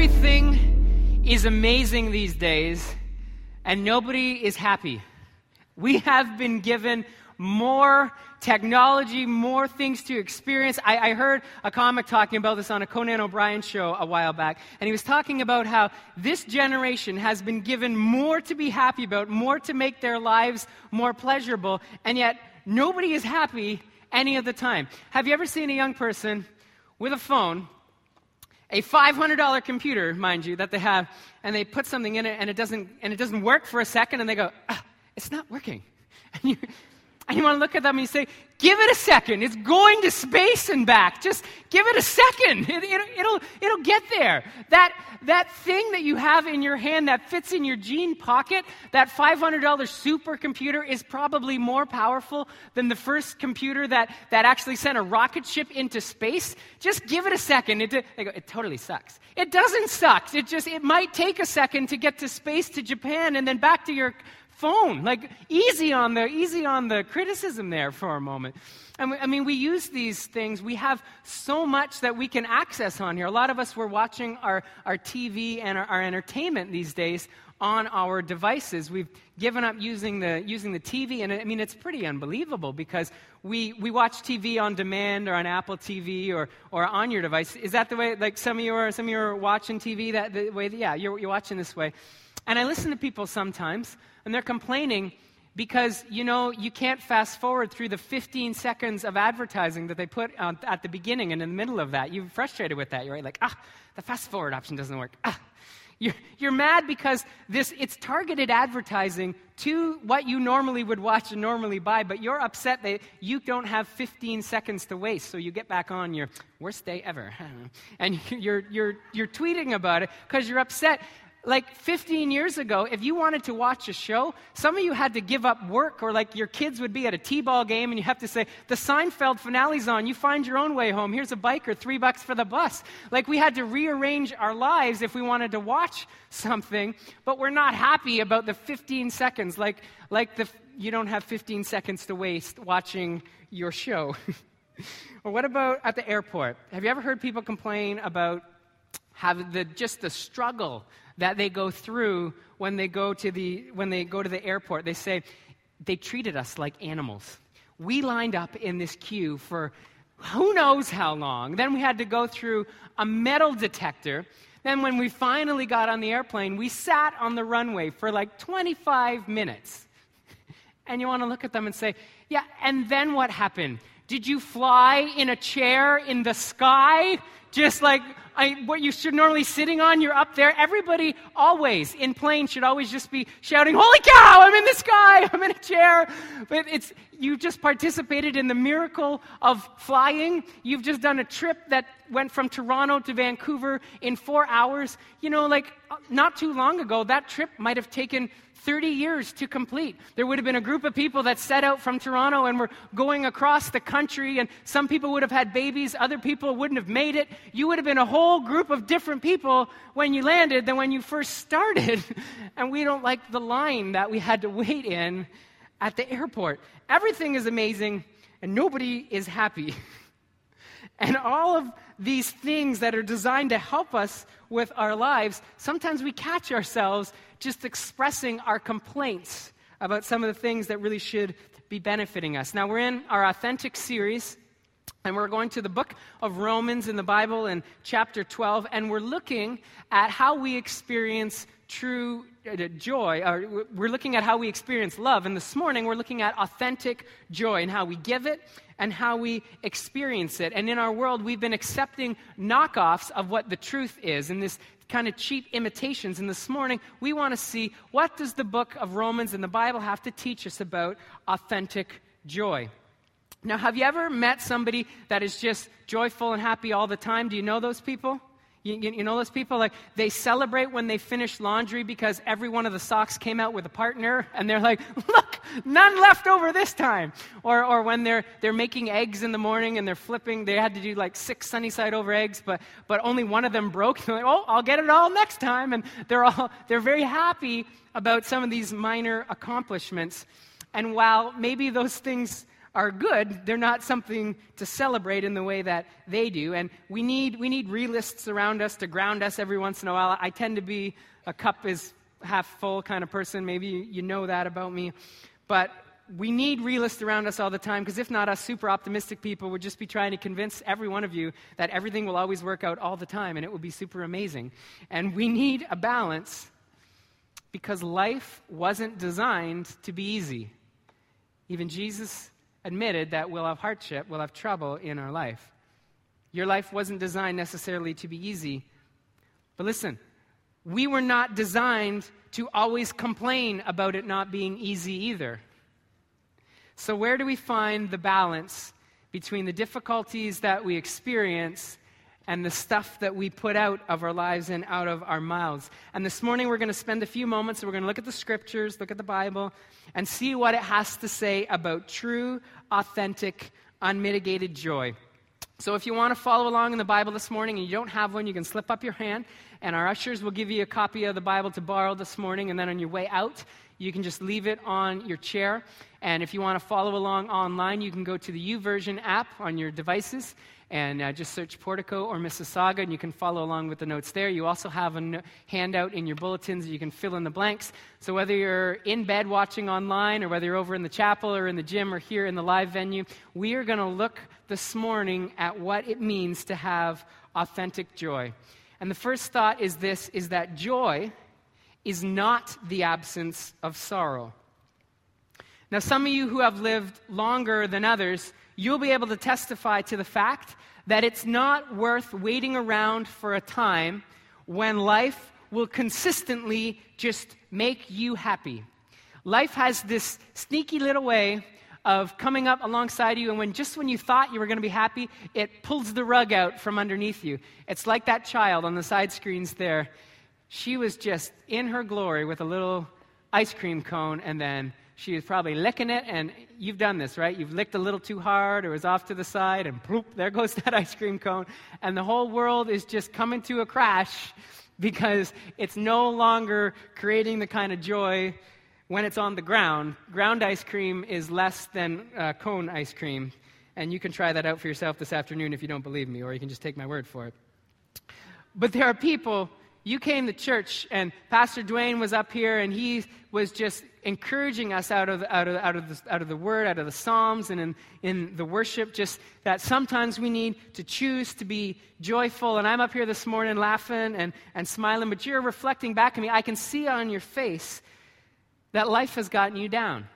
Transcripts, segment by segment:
Everything is amazing these days, and nobody is happy. We have been given more technology, more things to experience. I, I, heard a comic talking about this on a Conan O'Brien show a while back, and he was talking about how this generation has been given more to be happy about, more to make their lives more pleasurable, and yet nobody is happy any of the time. Have you ever seen a young person with a phone a $500 computer, mind you, that they have, and they put something in it and it doesn't, and it doesn't work for a second, and they go, ah, it's not working. And you, and you want to look at them and you say, give it a second. It's going to space and back. Just give it a second. It, will it'll, it'll get there. That, that thing that you have in your hand that fits in your jean pocket, that $500 supercomputer is probably more powerful than the first computer that, that actually sent a rocket ship into space. Just give it a second. It, go, it totally sucks. It doesn't suck. It just, it might take a second to get to space to Japan and then back to your phone. Like, easy on the, easy on the criticism there for a moment. I mean, we use these things. We have so much that we can access on here. A lot of us were watching our, our TV and our, our entertainment these days on our devices. We've given up using the, using the TV, and I mean, it's pretty unbelievable because we, we watch TV on demand or on Apple TV or, or on your device. Is that the way, like some of you are, some of you are watching TV that the way, yeah, you're, you're watching this way. And I listen to people sometimes, and they're complaining because, you know, you can't fast forward through the 15 seconds of advertising that they put at the beginning and in the middle of that. You're frustrated with that. You're right, like, ah, the fast forward option doesn't work. Ah. You're, you're mad because this, it's targeted advertising to what you normally would watch and normally buy, but you're upset that you don't have 15 seconds to waste, so you get back on your worst day ever. And you're, you're, you're tweeting about it because you're upset like 15 years ago, if you wanted to watch a show, some of you had to give up work, or like your kids would be at a T ball game and you have to say, The Seinfeld finale's on, you find your own way home. Here's a bike or three bucks for the bus. Like we had to rearrange our lives if we wanted to watch something, but we're not happy about the 15 seconds, like, like the, you don't have 15 seconds to waste watching your show. or what about at the airport? Have you ever heard people complain about have the, just the struggle that they go through when they go to the, when they go to the airport. They say, they treated us like animals. We lined up in this queue for who knows how long. Then we had to go through a metal detector. Then, when we finally got on the airplane, we sat on the runway for like 25 minutes. And you want to look at them and say, Yeah, and then what happened? Did you fly in a chair in the sky? Just like I, what you should normally sitting on, you're up there. Everybody always in planes should always just be shouting, Holy cow, I'm in the sky, I'm in a chair. But it's, you just participated in the miracle of flying. You've just done a trip that went from Toronto to Vancouver in four hours. You know, like uh, not too long ago, that trip might have taken 30 years to complete. There would have been a group of people that set out from Toronto and were going across the country, and some people would have had babies, other people wouldn't have made it. You would have been a whole group of different people when you landed than when you first started. and we don't like the line that we had to wait in at the airport. Everything is amazing, and nobody is happy. and all of these things that are designed to help us with our lives, sometimes we catch ourselves just expressing our complaints about some of the things that really should be benefiting us. Now, we're in our authentic series, and we're going to the book of Romans in the Bible in chapter 12, and we're looking at how we experience true Uh, joy. Or we're looking at how we experience love, and this morning we're looking at authentic joy and how we give it and how we experience it. And in our world, we've been accepting knockoffs of what the truth is, and this kind of cheap imitations. And this morning, we want to see what does the book of Romans and the Bible have to teach us about authentic joy. Now, have you ever met somebody that is just joyful and happy all the time? Do you know those people? You, you, you, know those people? Like, they celebrate when they finish laundry because every one of the socks came out with a partner, and they're like, look, none left over this time. Or, or when they're, they're making eggs in the morning and they're flipping, they had to do like six sunny side over eggs, but, but only one of them broke. They're like, oh, I'll get it all next time. And they're, all, they're very happy about some of these minor accomplishments. And while maybe those things are good. They're not something to celebrate in the way that they do. And we need, we need realists around us to ground us every once in a while. I tend to be a cup is half full kind of person. Maybe you know that about me. But we need realists around us all the time because if not, us super optimistic people would just be trying to convince every one of you that everything will always work out all the time and it will be super amazing. And we need a balance because life wasn't designed to be easy. Even Jesus admitted that we'll have hardship, we'll have trouble in our life. Your life wasn't designed necessarily to be easy. But listen, we were not designed to always complain about it not being easy either. So, where do we find the balance between the difficulties that we experience and the stuff that we put out of our lives and out of our mouths. And this morning we're going to spend a few moments, we're going to look at the scriptures, look at the Bible, and see what it has to say about true, authentic, unmitigated joy. So if you want to follow along in the Bible this morning and you don't have one, you can slip up your hand, and our ushers will give you a copy of the Bible to borrow this morning, and then on your way out, you can just leave it on your chair. And if you want to follow along online, you can go to the YouVersion app on your devices and uh, just search Portico or Mississauga, and you can follow along with the notes there. You also have a no- handout in your bulletins that you can fill in the blanks. So whether you're in bed watching online, or whether you're over in the chapel, or in the gym, or here in the live venue, we are going to look this morning at what it means to have authentic joy. And the first thought is this: is that joy is not the absence of sorrow. Now, some of you who have lived longer than others you'll be able to testify to the fact that it's not worth waiting around for a time when life will consistently just make you happy. Life has this sneaky little way of coming up alongside you, and when just when you thought you were going to be happy, it pulls the rug out from underneath you. It's like that child on the side screens there. She was just in her glory with a little ice cream cone, and then she was probably licking it, and you've done this, right? You've licked a little too hard or was off to the side, and bloop, there goes that ice cream cone. And the whole world is just coming to a crash because it's no longer creating the kind of joy when it's on the ground. Ground ice cream is less than uh, cone ice cream. And you can try that out for yourself this afternoon if you don't believe me, or you can just take my word for it. But there are people you came to church and Pastor Dwayne was up here and he was just encouraging us out of, out of, out of, the, out of the Word, out of the Psalms, and in, in the worship, just that sometimes we need to choose to be joyful. And I'm up here this morning laughing and, and smiling, but you're reflecting back at me. I can see on your face that life has gotten you down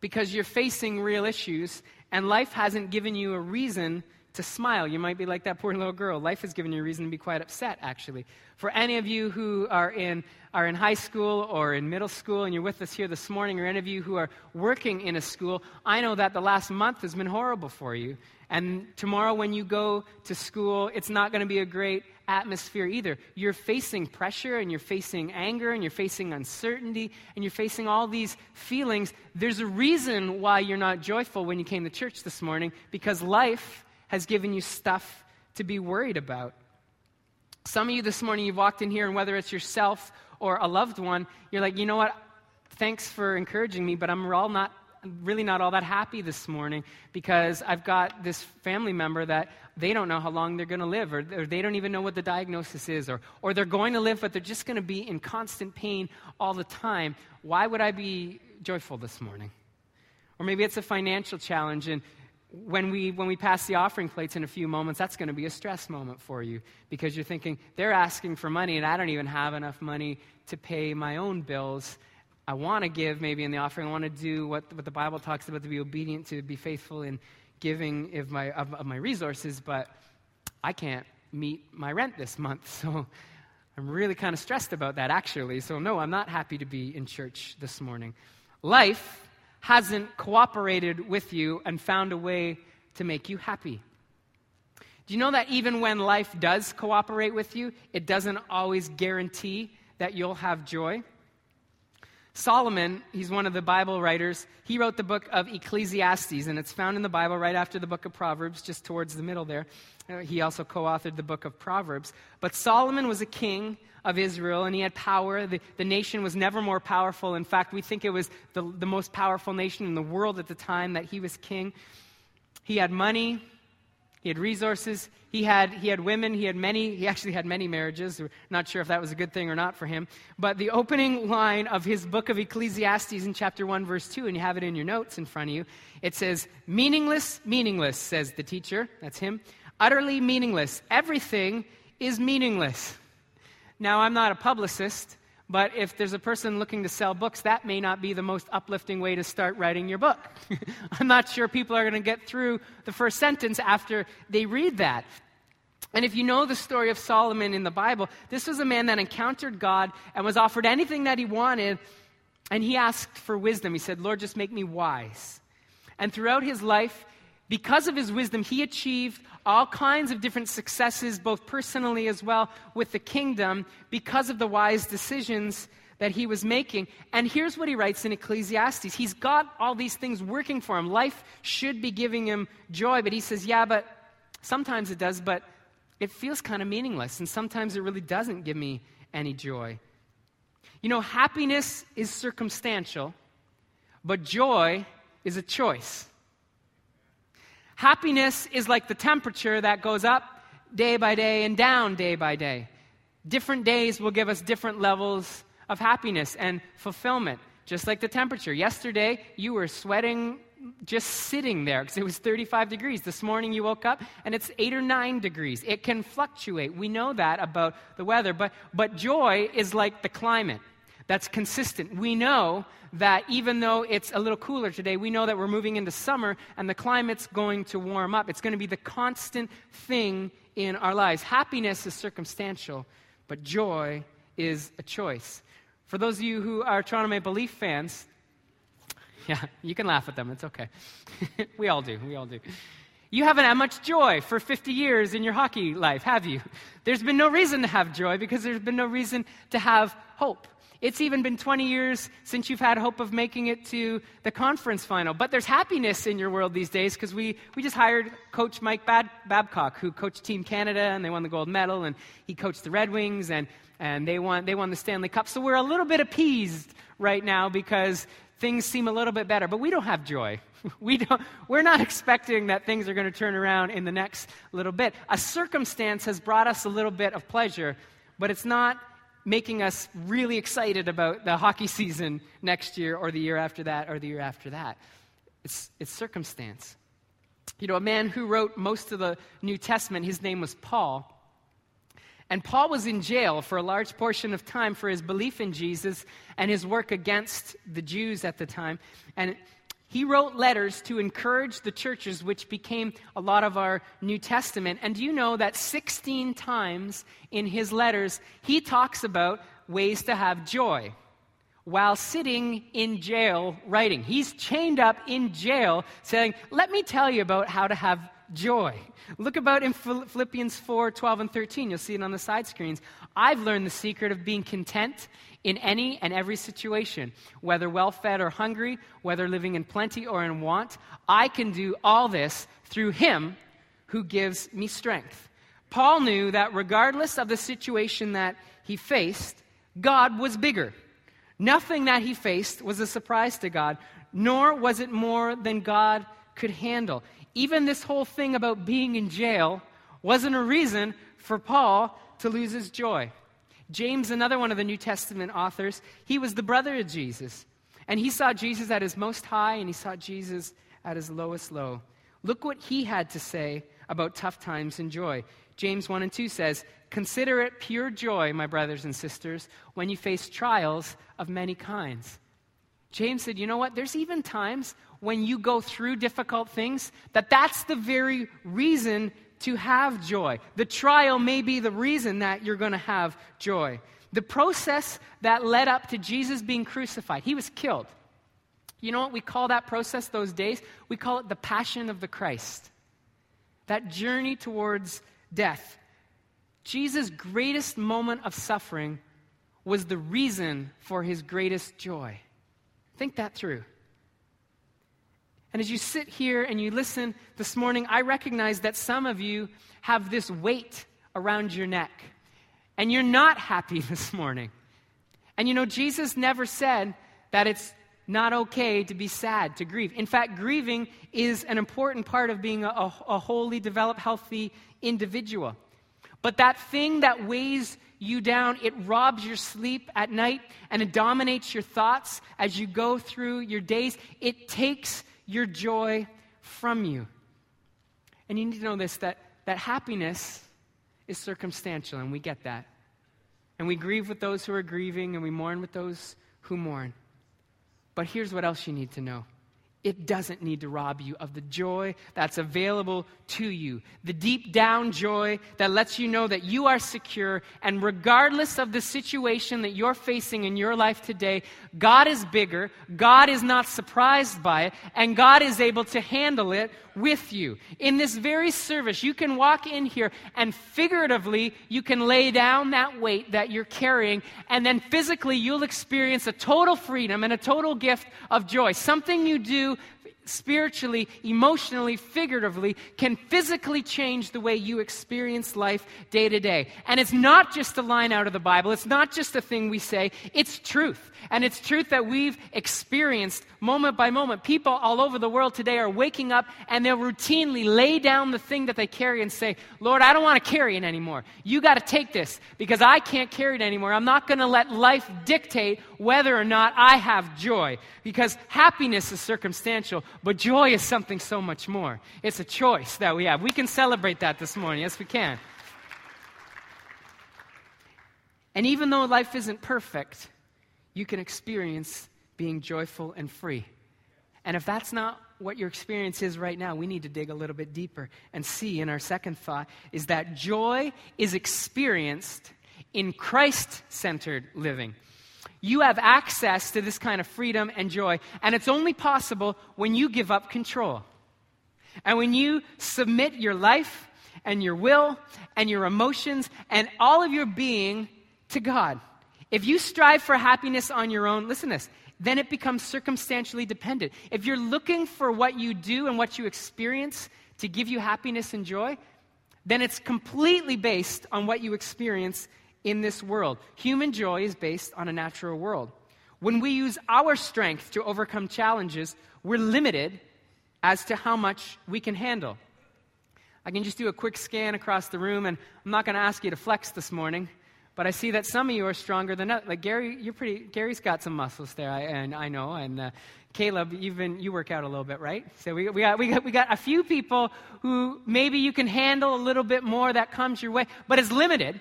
because you're facing real issues and life hasn't given you a reason to smile. You might be like that poor little girl. Life has given you a reason to be quite upset, actually. For any of you who are in, are in high school or in middle school and you're with us here this morning, or any of you who are working in a school, I know that the last month has been horrible for you. And tomorrow, when you go to school, it's not going to be a great atmosphere either. You're facing pressure and you're facing anger and you're facing uncertainty and you're facing all these feelings. There's a reason why you're not joyful when you came to church this morning because life has given you stuff to be worried about. Some of you this morning, you've walked in here, and whether it's yourself or a loved one, you're like, you know what? Thanks for encouraging me, but I'm all not, really not all that happy this morning because I've got this family member that they don't know how long they're going to live, or, or, they don't even know what the diagnosis is, or, or they're going to live, but they're just going to be in constant pain all the time. Why would I be joyful this morning? Or maybe it's a financial challenge, and when we, when we pass the offering plates in a few moments, that's going to be a stress moment for you because you're thinking, they're asking for money and I don't even have enough money to pay my own bills. I want to give maybe in the offering. I want to do what, what the Bible talks about to be obedient, to be faithful in giving of my, of, of my resources, but I can't meet my rent this month. So I'm really kind of stressed about that, actually. So, no, I'm not happy to be in church this morning. Life hasn't cooperated with you and found a way to make you happy. Do you know that even when life does cooperate with you, it doesn't always guarantee that you'll have joy? Solomon, he's one of the Bible writers, he wrote the book of Ecclesiastes, and it's found in the Bible right after the book of Proverbs, just towards the middle there. Uh, he also co authored the book of Proverbs. But Solomon was a king of Israel, and he had power. The, the nation was never more powerful. In fact, we think it was the, the most powerful nation in the world at the time that he was king. He had money, he had resources. He had, he had women. He had many, he actually had many marriages. We're not sure if that was a good thing or not for him. But the opening line of his book of Ecclesiastes in chapter 1, verse 2, and you have it in your notes in front of you, it says, Meaningless, meaningless, says the teacher. That's him. Utterly meaningless. Everything is meaningless. Now, I'm not a publicist, but if there's a person looking to sell books, that may not be the most uplifting way to start writing your book. I'm not sure people are going to get through the first sentence after they read that. And if you know the story of Solomon in the Bible, this was a man that encountered God and was offered anything that he wanted, and he asked for wisdom. He said, Lord, just make me wise. And throughout his life, because of his wisdom, he achieved all kinds of different successes, both personally as well with the kingdom, because of the wise decisions that he was making. And here's what he writes in Ecclesiastes He's got all these things working for him. Life should be giving him joy, but he says, Yeah, but sometimes it does, but it feels kind of meaningless. And sometimes it really doesn't give me any joy. You know, happiness is circumstantial, but joy is a choice. Happiness is like the temperature that goes up day by day and down day by day. Different days will give us different levels of happiness and fulfillment, just like the temperature. Yesterday, you were sweating just sitting there because it was 35 degrees. This morning you woke up and it's 8 or 9 degrees. It can fluctuate. We know that about the weather, but, but joy is like the climate that's consistent. We know that even though it's a little cooler today, we know that we're moving into summer and the climate's going to warm up. It's going to be the constant thing in our lives. Happiness is circumstantial, but joy is a choice. For those of you who are Toronto Maple Leaf fans, yeah, you can laugh at them. It's okay. we all do. We all do. You haven't had much joy for 50 years in your hockey life, have you? There's been no reason to have joy because there's been no reason to have hope. It's even been 20 years since you've had hope of making it to the conference final. But there's happiness in your world these days because we, we just hired Coach Mike Bad- Babcock, who coached Team Canada, and they won the gold medal, and he coached the Red Wings, and, and they, won, they won the Stanley Cup. So we're a little bit appeased right now because things seem a little bit better. But we don't have joy. We don't, we're not expecting that things are going to turn around in the next little bit. A circumstance has brought us a little bit of pleasure, but it's not making us really excited about the hockey season next year or the year after that or the year after that. It's, it's circumstance. You know, a man who wrote most of the New Testament, his name was Paul. And Paul was in jail for a large portion of time for his belief in Jesus and his work against the Jews at the time. And he wrote letters to encourage the churches, which became a lot of our New Testament. And do you know that 16 times in his letters, he talks about ways to have joy while sitting in jail writing? He's chained up in jail saying, Let me tell you about how to have joy. Look about in Philippians 4 12 and 13. You'll see it on the side screens. I've learned the secret of being content in any and every situation, whether well fed or hungry, whether living in plenty or in want. I can do all this through Him who gives me strength. Paul knew that regardless of the situation that he faced, God was bigger. Nothing that he faced was a surprise to God, nor was it more than God could handle even this whole thing about being in jail wasn't a reason for Paul to lose his joy. James, another one of the New Testament authors, he was the brother of Jesus. And he saw Jesus at his most high and he saw Jesus at his lowest low. Look what he had to say about tough times and joy. James 1 and 2 says, Consider it pure joy, my brothers and sisters, when you face trials of many kinds. James said, You know what? There's even times when you go through difficult things, that that's the very reason to have joy. The trial may be the reason that you're going to have joy. The process that led up to Jesus being crucified, he was killed. You know what we call that process those days? We call it the passion of the Christ. That journey towards death. Jesus' greatest moment of suffering was the reason for his greatest joy. Think that through. And as you sit here and you listen this morning, I recognize that some of you have this weight around your neck, and you're not happy this morning. And you know, Jesus never said that it's not okay to be sad, to grieve. In fact, grieving is an important part of being a, a, a wholly developed, healthy individual. But that thing that weighs you down, it robs your sleep at night and it dominates your thoughts as you go through your days. It takes your joy from you. And you need to know this that, that happiness is circumstantial, and we get that. And we grieve with those who are grieving, and we mourn with those who mourn. But here's what else you need to know it doesn't need to rob you of the joy that's available to you. The deep down joy that lets you know that you are secure, and regardless of the situation that you're facing in your life today, God is bigger, God is not surprised by it, and God is able to handle it with you. In this very service, you can walk in here and figuratively, you can lay down that weight that you're carrying, and then physically, you'll experience a total freedom and a total gift of joy. Something you do spiritually, emotionally, figuratively, can physically change the way you experience life day to day. And it's not just a line out of the Bible, it's not just a thing we say, it's truth. And it's truth that we've experienced moment by moment. People all over the world today are waking up and they'll routinely lay down the thing that they carry and say, Lord, I don't want to carry it anymore. You got to take this because I can't carry it anymore. I'm not going to let life dictate whether or not I have joy because happiness is circumstantial, but joy is something so much more. It's a choice that we have. We can celebrate that this morning. Yes, we can. And even though life isn't perfect, you can experience being joyful and free. And if that's not what your experience is right now, we need to dig a little bit deeper and see in our second thought is that joy is experienced in Christ centered living. You have access to this kind of freedom and joy, and it's only possible when you give up control. And when you submit your life and your will and your emotions and all of your being to God. If you strive for happiness on your own, listen to this, then it becomes circumstantially dependent. If you're looking for what you do and what you experience to give you happiness and joy, then it's completely based on what you experience in this world. Human joy is based on a natural world. When we use our strength to overcome challenges, we're limited as to how much we can handle. I can just do a quick scan across the room, and I'm not going to ask you to flex this morning, but I see that some of you are stronger than others. Like Gary, you're pretty. Gary's got some muscles there, I, and I know. And uh, Caleb, even you work out a little bit, right? So we, we, got, we, got, we got a few people who maybe you can handle a little bit more that comes your way, but it's limited.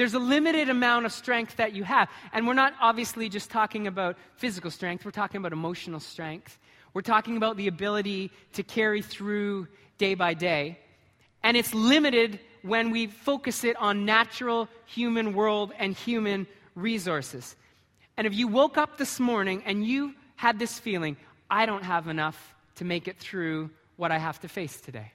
There's a limited amount of strength that you have. And we're not obviously just talking about physical strength, we're talking about emotional strength. We're talking about the ability to carry through day by day. And it's limited when we focus it on natural human world and human resources. And if you woke up this morning and you had this feeling, I don't have enough to make it through what I have to face today.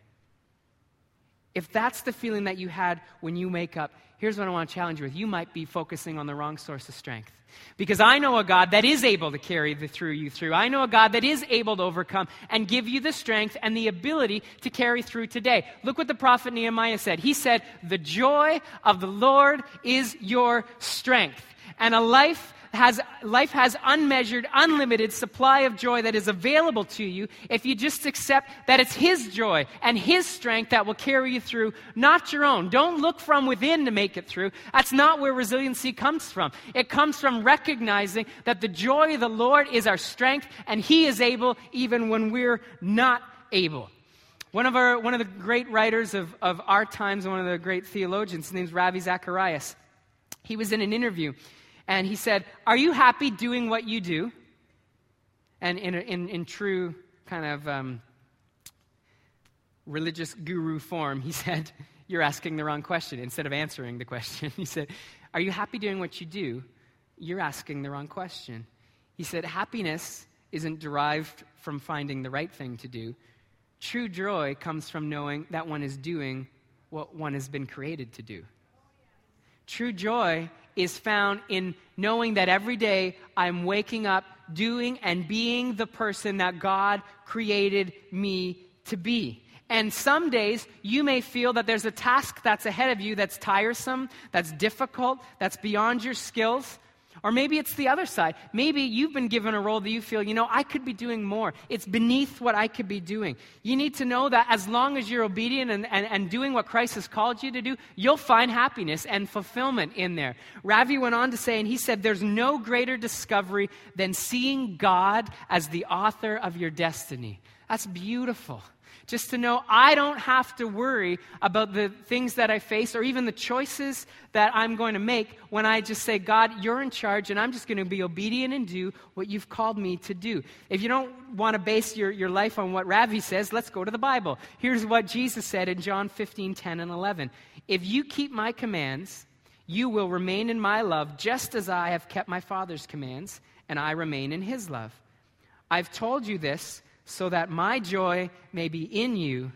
If that's the feeling that you had when you wake up, here's what I want to challenge you with. You might be focusing on the wrong source of strength. Because I know a God that is able to carry the, through you through. I know a God that is able to overcome and give you the strength and the ability to carry through today. Look what the prophet Nehemiah said. He said, The joy of the Lord is your strength. And a life has, life has unmeasured, unlimited supply of joy that is available to you if you just accept that it's His joy and His strength that will carry you through, not your own. Don't look from within to make it through. That's not where resiliency comes from. It comes from recognizing that the joy of the Lord is our strength and He is able even when we're not able. One of, our, one of the great writers of, of our times, one of the great theologians, his name's Ravi Zacharias. He was in an interview and he said, Are you happy doing what you do? And in, in, in true kind of um, religious guru form, he said, You're asking the wrong question instead of answering the question. He said, Are you happy doing what you do? You're asking the wrong question. He said, Happiness isn't derived from finding the right thing to do. True joy comes from knowing that one is doing what one has been created to do. True joy is found in knowing that every day I'm waking up doing and being the person that God created me to be. And some days you may feel that there's a task that's ahead of you that's tiresome, that's difficult, that's beyond your skills. Or maybe it's the other side. Maybe you've been given a role that you feel, you know, I could be doing more. It's beneath what I could be doing. You need to know that as long as you're obedient and, and, and doing what Christ has called you to do, you'll find happiness and fulfillment in there. Ravi went on to say, and he said, There's no greater discovery than seeing God as the author of your destiny. That's beautiful. Just to know I don't have to worry about the things that I face or even the choices that I'm going to make when I just say, God, you're in charge and I'm just going to be obedient and do what you've called me to do. If you don't want to base your, your life on what Ravi says, let's go to the Bible. Here's what Jesus said in John 15, 10, and 11. If you keep my commands, you will remain in my love just as I have kept my Father's commands and I remain in his love. I've told you this so that my joy may be in you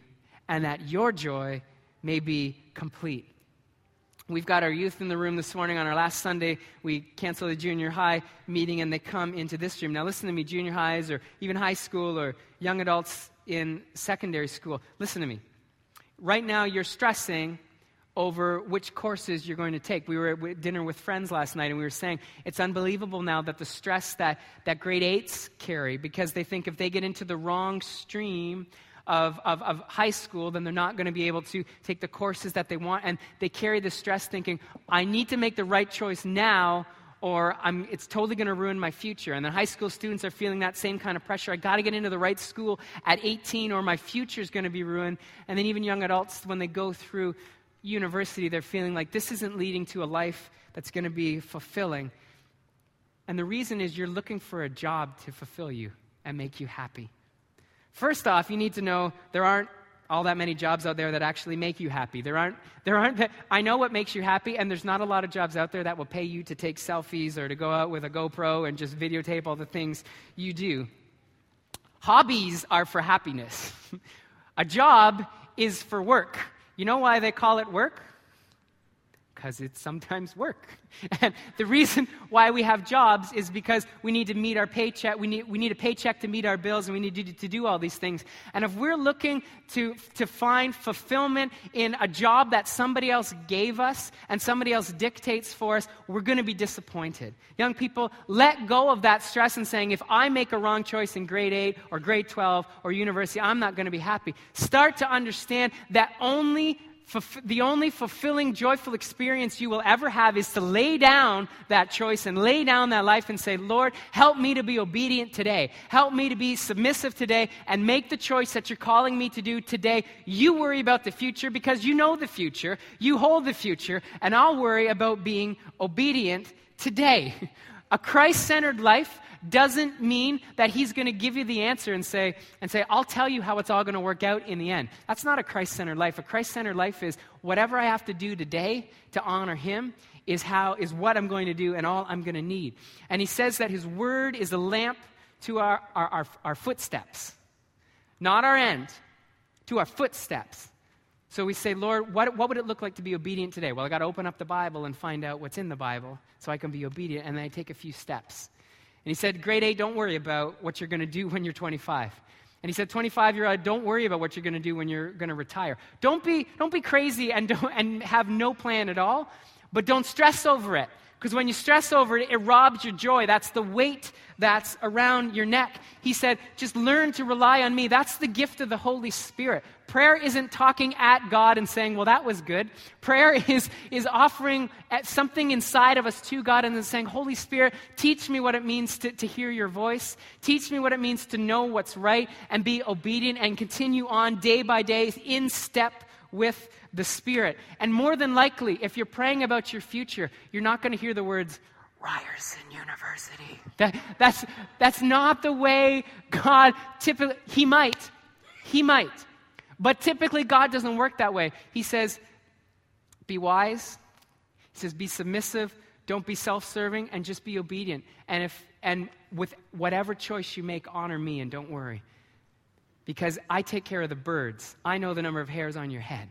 and that your joy may be complete. We've got our youth in the room this morning. On our last Sunday, we canceled the junior high meeting and they come into this room. Now, listen to me, junior highs or even high school or young adults in secondary school. Listen to me. Right now, you're stressing over which courses you're going to take. We were at dinner with friends last night and we were saying it's unbelievable now that the stress that, that grade eights carry because they think if they get into the wrong stream of, of, of high school, then they're not going to be able to take the courses that they want. And they carry the stress thinking, I need to make the right choice now or I'm, it's totally going to ruin my future. And then high school students are feeling that same kind of pressure. I got to get into the right school at 18 or my future is going to be ruined. And then even young adults, when they go through university, they're feeling like this isn't leading to a life that's going to be fulfilling. And the reason is you're looking for a job to fulfill you and make you happy. First off, you need to know there aren't all that many jobs out there that actually make you happy. There aren't, there aren't I know what makes you happy, and there's not a lot of jobs out there that will pay you to take selfies or to go out with a GoPro and just videotape all the things you do. Hobbies are for happiness. a job is for work. You know why they call it work? Because it's sometimes work. And the reason why we have jobs is because we need to meet our paycheck. We need, we need a paycheck to meet our bills, and we need to, to do all these things. And if we're looking to, to find fulfillment in a job that somebody else gave us and somebody else dictates for us, we're going to be disappointed. Young people, let go of that stress and saying, if I make a wrong choice in grade 8 or grade 12 or university, I'm not going to be happy. Start to understand that only the only fulfilling, joyful experience you will ever have is to lay down that choice and lay down that life and say, Lord, help me to be obedient today. Help me to be submissive today and make the choice that you're calling me to do today. You worry about the future because you know the future, you hold the future, and I'll worry about being obedient today. A Christ centered life doesn't mean that he's going to give you the answer and say, and say, I'll tell you how it's all going to work out in the end. That's not a Christ centered life. A Christ centered life is whatever I have to do today to honor him is how is what I'm going to do and all I'm going to need. And he says that his word is a lamp to our, our, our, our footsteps, not our end, to our footsteps. So we say, Lord, what, what would it look like to be obedient today? Well, I got to open up the Bible and find out what's in the Bible so I can be obedient, and then I take a few steps. And he said, Grade A, don't worry about what you're going to do when you're 25. And he said, 25 year old, don't worry about what you're going to do when you're going to retire. Don't be, don't be crazy and, don't, and have no plan at all, but don't stress over it. Because when you stress over it, it robs your joy. That's the weight that's around your neck. He said, just learn to rely on me. That's the gift of the Holy Spirit. Prayer isn't talking at God and saying, well, that was good. Prayer is, is offering at something inside of us to God and then saying, Holy Spirit, teach me what it means to, to hear your voice. Teach me what it means to know what's right and be obedient and continue on day by day in step with the Spirit. And more than likely, if you're praying about your future, you're not going to hear the words, Ryerson University. That, that's, that's not the way God typically, He might. He might. But typically, God doesn't work that way. He says, be wise. He says, be submissive. Don't be self serving and just be obedient. And, if, and with whatever choice you make, honor me and don't worry. Because I take care of the birds. I know the number of hairs on your head.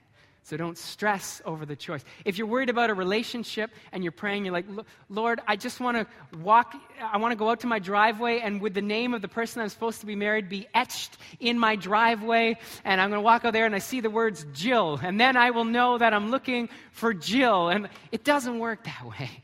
So don't stress over the choice. If you're worried about a relationship and you're praying, you're like, Lord, I just want to walk, I want to go out to my driveway and with the name of the person I'm supposed to be married be etched in my driveway. And I'm going to walk out there and I see the words Jill. And then I will know that I'm looking for Jill. And it doesn't work that way.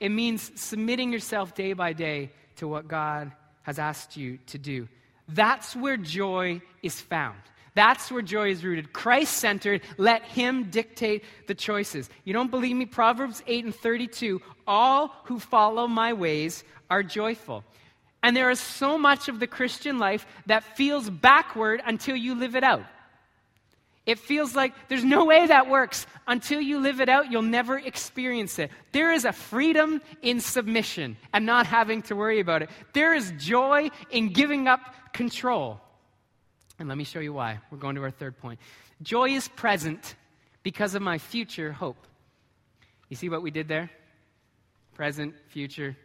It means submitting yourself day by day to what God has asked you to do. That's where joy is found. That's where joy is rooted. Christ centered. Let Him dictate the choices. You don't believe me? Proverbs 8 and 32 All who follow my ways are joyful. And there is so much of the Christian life that feels backward until you live it out. It feels like there's no way that works. Until you live it out, you'll never experience it. There is a freedom in submission and not having to worry about it. There is joy in giving up control. And let me show you why. We're going to our third point. Joy is present because of my future hope. You see what we did there? Present, future,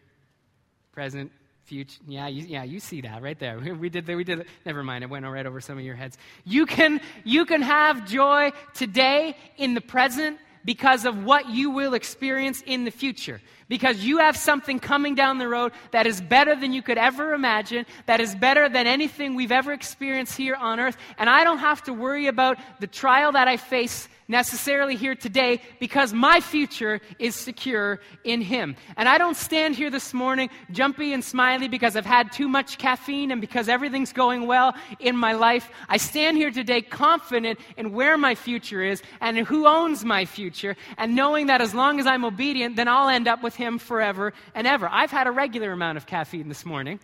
present, future. Yeah, you, yeah, you see that right there. We did that. We did. It. Never mind. It went right over some of your heads. You can you can have joy today in the present because of what you will experience in the future. Because you have something coming down the road that is better than you could ever imagine, that is better than anything we've ever experienced here on earth. And I don't have to worry about the trial that I face necessarily here today because my future is secure in Him. And I don't stand here this morning jumpy and smiley because I've had too much caffeine and because everything's going well in my life. I stand here today confident in where my future is and who owns my future and knowing that as long as I'm obedient, then I'll end up with Him forever and ever. I've had a regular amount of caffeine this morning.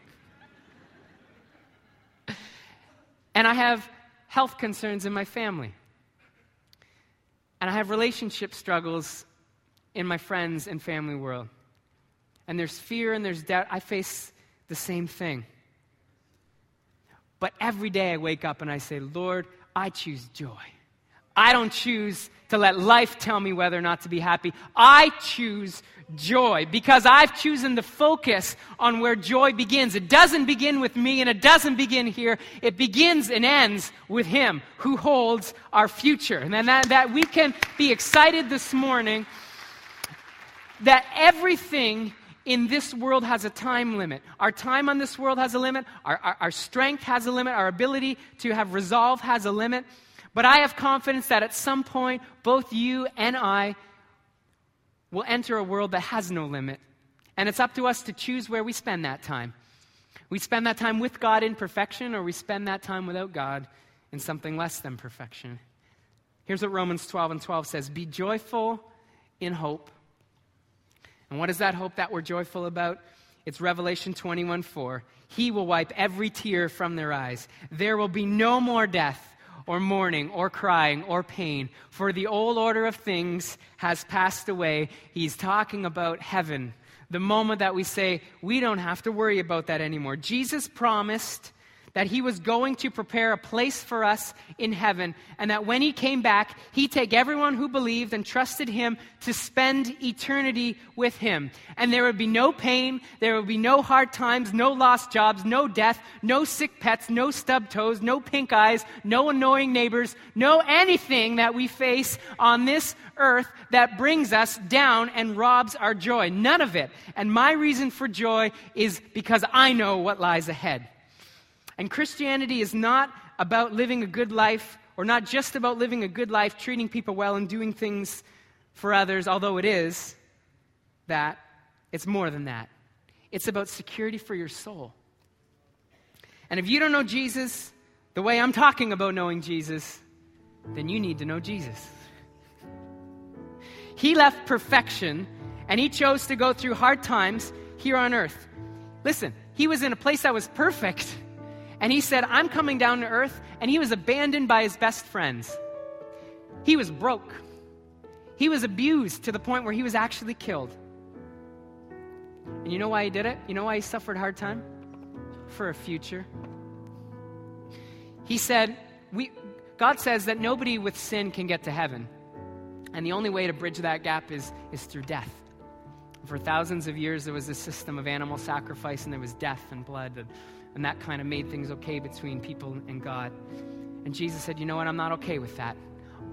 And I have health concerns in my family. And I have relationship struggles in my friends and family world. And there's fear and there's doubt. I face the same thing. But every day I wake up and I say, Lord, I choose joy. I don't choose to let life tell me whether or not to be happy. I choose joy because I've chosen to focus on where joy begins. It doesn't begin with me and it doesn't begin here. It begins and ends with Him who holds our future. And that, that we can be excited this morning that everything in this world has a time limit. Our time on this world has a limit. Our, our, our strength has a limit. Our ability to have resolve has a limit. But I have confidence that at some point, both you and I will enter a world that has no limit. And it's up to us to choose where we spend that time. We spend that time with God in perfection, or we spend that time without God in something less than perfection. Here's what Romans 12 and 12 says Be joyful in hope. And what is that hope that we're joyful about? It's Revelation 21 4. He will wipe every tear from their eyes. There will be no more death or mourning or crying or pain, for the old order of things has passed away. He's talking about heaven. The moment that we say, we don't have to worry about that anymore. Jesus promised that he was going to prepare a place for us in heaven, and that when he came back, he'd take everyone who believed and trusted him to spend eternity with him. And there would be no pain, there would be no hard times, no lost jobs, no death, no sick pets, no stub toes, no pink eyes, no annoying neighbors, no anything that we face on this earth that brings us down and robs our joy. None of it. And my reason for joy is because I know what lies ahead. And Christianity is not about living a good life, or not just about living a good life, treating people well, and doing things for others, although it is that. It's more than that. It's about security for your soul. And if you don't know Jesus the way I'm talking about knowing Jesus, then you need to know Jesus. He left perfection and he chose to go through hard times here on earth. Listen, he was in a place that was perfect and he said, I'm coming down to earth. And he was abandoned by his best friends. He was broke. He was abused to the point where he was actually killed. And you know why he did it? You know why he suffered hard time? For a future. He said, we, God says that nobody with sin can get to heaven. And the only way to bridge that gap is, is through death. For thousands of years, there was a system of animal sacrifice, and there was death and blood. And and that kind of made things okay between people and God. And Jesus said, You know what? I'm not okay with that.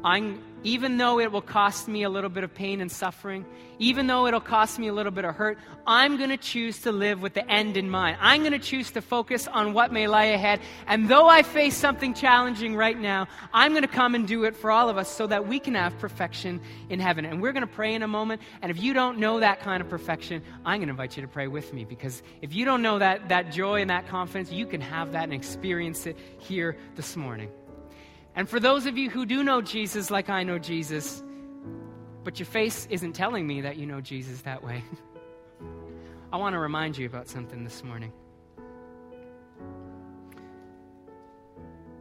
I'm, even though it will cost me a little bit of pain and suffering, even though it'll cost me a little bit of hurt, I'm going to choose to live with the end in mind. I'm going to choose to focus on what may lie ahead. And though I face something challenging right now, I'm going to come and do it for all of us so that we can have perfection in heaven. And we're going to pray in a moment. And if you don't know that kind of perfection, I'm going to invite you to pray with me because if you don't know that, that joy and that confidence, you can have that and experience it here this morning. And for those of you who do know Jesus like I know Jesus, but your face isn't telling me that you know Jesus that way, I want to remind you about something this morning.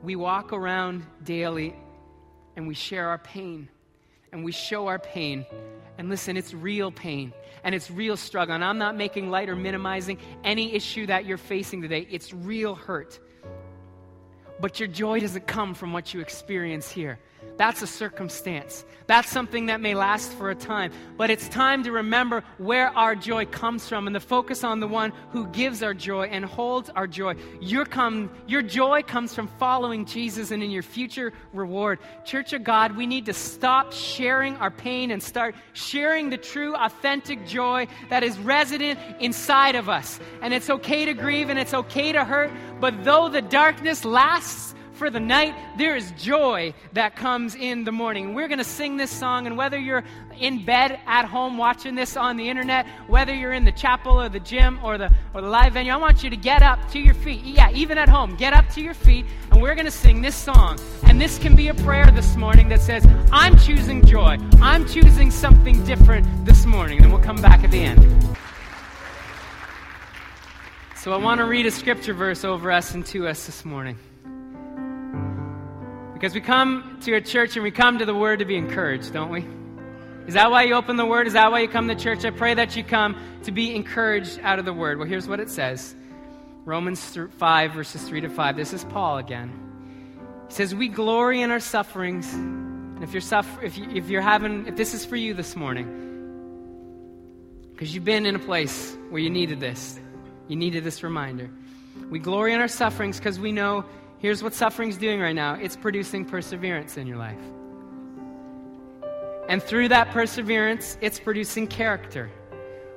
We walk around daily and we share our pain and we show our pain. And listen, it's real pain and it's real struggle. And I'm not making light or minimizing any issue that you're facing today. It's real hurt. But your joy doesn't come from what you experience here. That's a circumstance. That's something that may last for a time. But it's time to remember where our joy comes from and to focus on the one who gives our joy and holds our joy. Your, come, your joy comes from following Jesus and in your future reward. Church of God, we need to stop sharing our pain and start sharing the true, authentic joy that is resident inside of us. And it's okay to grieve and it's okay to hurt, but though the darkness lasts, for the night, there is joy that comes in the morning. We're going to sing this song, and whether you're in bed at home watching this on the internet, whether you're in the chapel or the gym or the, or the live venue, I want you to get up to your feet. Yeah, even at home, get up to your feet, and we're going to sing this song. And this can be a prayer this morning that says, I'm choosing joy. I'm choosing something different this morning. And we'll come back at the end. So I want to read a scripture verse over us and to us this morning. Because we come to your church and we come to the Word to be encouraged, don't we? Is that why you open the Word? Is that why you come to church? I pray that you come to be encouraged out of the Word. Well, here's what it says Romans 5, verses 3 to 5. This is Paul again. He says, We glory in our sufferings. And if you're, suffer- if, you, if you're having, if this is for you this morning, because you've been in a place where you needed this, you needed this reminder. We glory in our sufferings because we know Here's what suffering's doing right now it's producing perseverance in your life. And through that perseverance, it's producing character.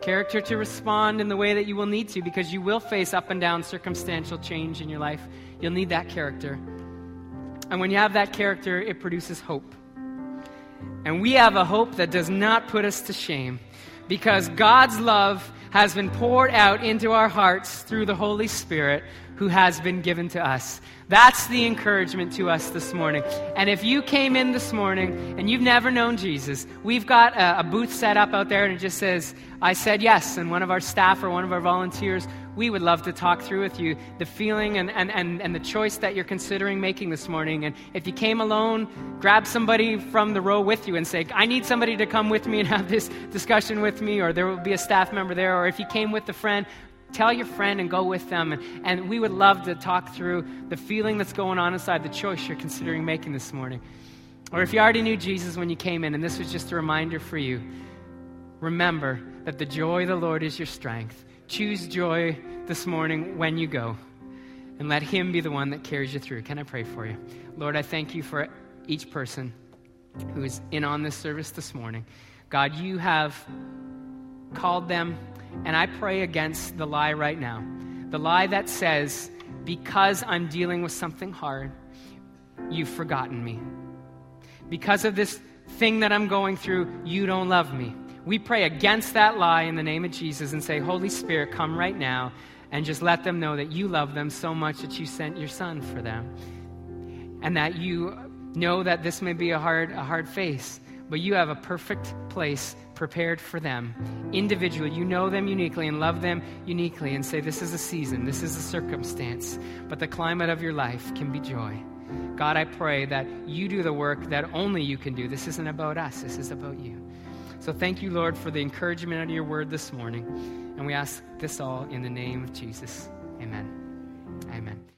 Character to respond in the way that you will need to because you will face up and down circumstantial change in your life. You'll need that character. And when you have that character, it produces hope. And we have a hope that does not put us to shame because God's love has been poured out into our hearts through the Holy Spirit who has been given to us. That's the encouragement to us this morning. And if you came in this morning and you've never known Jesus, we've got a, a, booth set up out there and it just says, I said yes. And one of our staff or one of our volunteers, we would love to talk through with you the feeling and, and, and, and the choice that you're considering making this morning. And if you came alone, grab somebody from the row with you and say, I need somebody to come with me and have this discussion with me, or there will be a staff member there. Or if you came with a friend, Tell your friend and go with them. And, and we would love to talk through the feeling that's going on inside the choice you're considering making this morning. Or if you already knew Jesus when you came in and this was just a reminder for you, remember that the joy of the Lord is your strength. Choose joy this morning when you go and let Him be the one that carries you through. Can I pray for you? Lord, I thank you for each person who is in on this service this morning. God, you have called them and I pray against the lie right now the lie that says, because I'm dealing with something hard, you've forgotten me. Because of this thing that I'm going through, you don't love me. We pray against that lie in the name of Jesus and say, Holy Spirit, come right now and just let them know that you love them so much that you sent your son for them. And that you know that this may be a hard, a hard face, but you have a perfect place prepared for them individually. You know them uniquely and love them uniquely and say, This is a season, this is a circumstance, but the climate of your life can be joy. God, I pray that you do the work that only you can do. This isn't about us, this is about you. So thank you, Lord, for the encouragement out of your word this morning. And we ask this all in the name of Jesus. Amen. Amen.